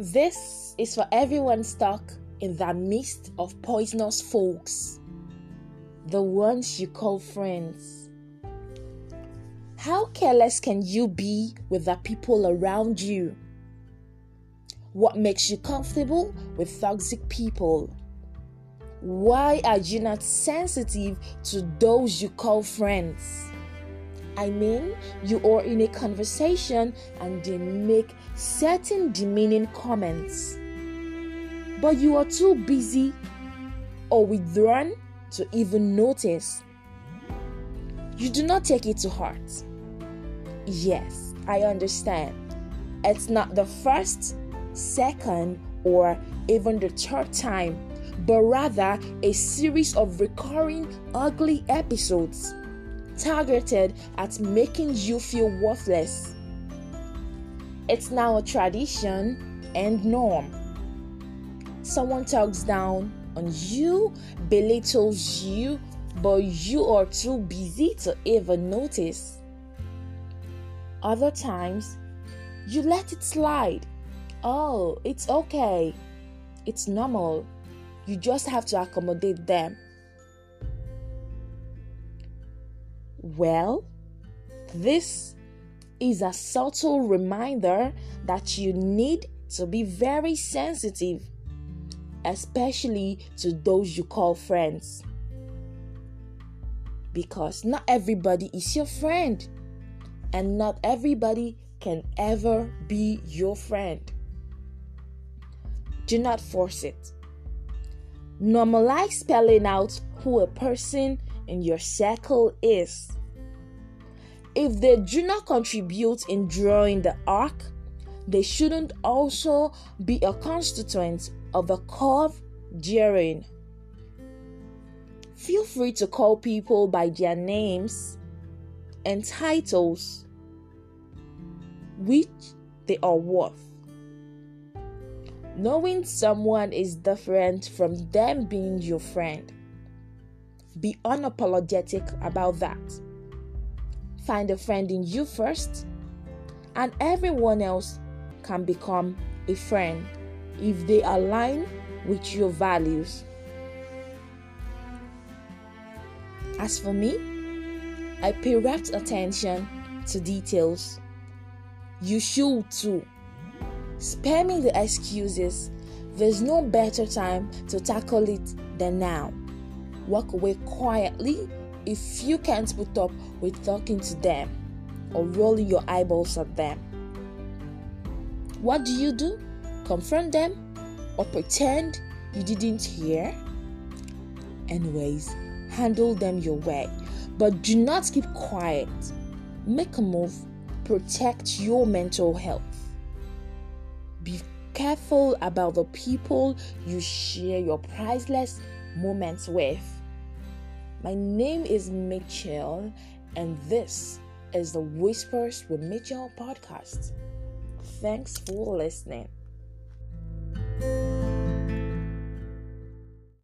This is for everyone stuck in the midst of poisonous folks, the ones you call friends. How careless can you be with the people around you? What makes you comfortable with toxic people? Why are you not sensitive to those you call friends? I mean, you are in a conversation and they make certain demeaning comments, but you are too busy or withdrawn to even notice. You do not take it to heart. Yes, I understand. It's not the first, second, or even the third time, but rather a series of recurring ugly episodes targeted at making you feel worthless. It's now a tradition and norm. Someone talks down on you, belittles you, but you are too busy to even notice. Other times, you let it slide. Oh, it's okay. It's normal. You just have to accommodate them. Well, this is a subtle reminder that you need to be very sensitive, especially to those you call friends. Because not everybody is your friend, and not everybody can ever be your friend. Do not force it. Normalize spelling out who a person in your circle is. If they do not contribute in drawing the arc, they shouldn't also be a constituent of the curve during. Feel free to call people by their names and titles which they are worth. Knowing someone is different from them being your friend be unapologetic about that. Find a friend in you first, and everyone else can become a friend if they align with your values. As for me, I pay rapt attention to details. You should too. Spare me the excuses. There's no better time to tackle it than now walk away quietly if you can't put up with talking to them or rolling your eyeballs at them. What do you do? Confront them or pretend you didn't hear? Anyways, handle them your way, but do not keep quiet. Make a move, protect your mental health. Be careful about the people you share your priceless moments with. My name is Mitchell, and this is the Whispers with Mitchell podcast. Thanks for listening.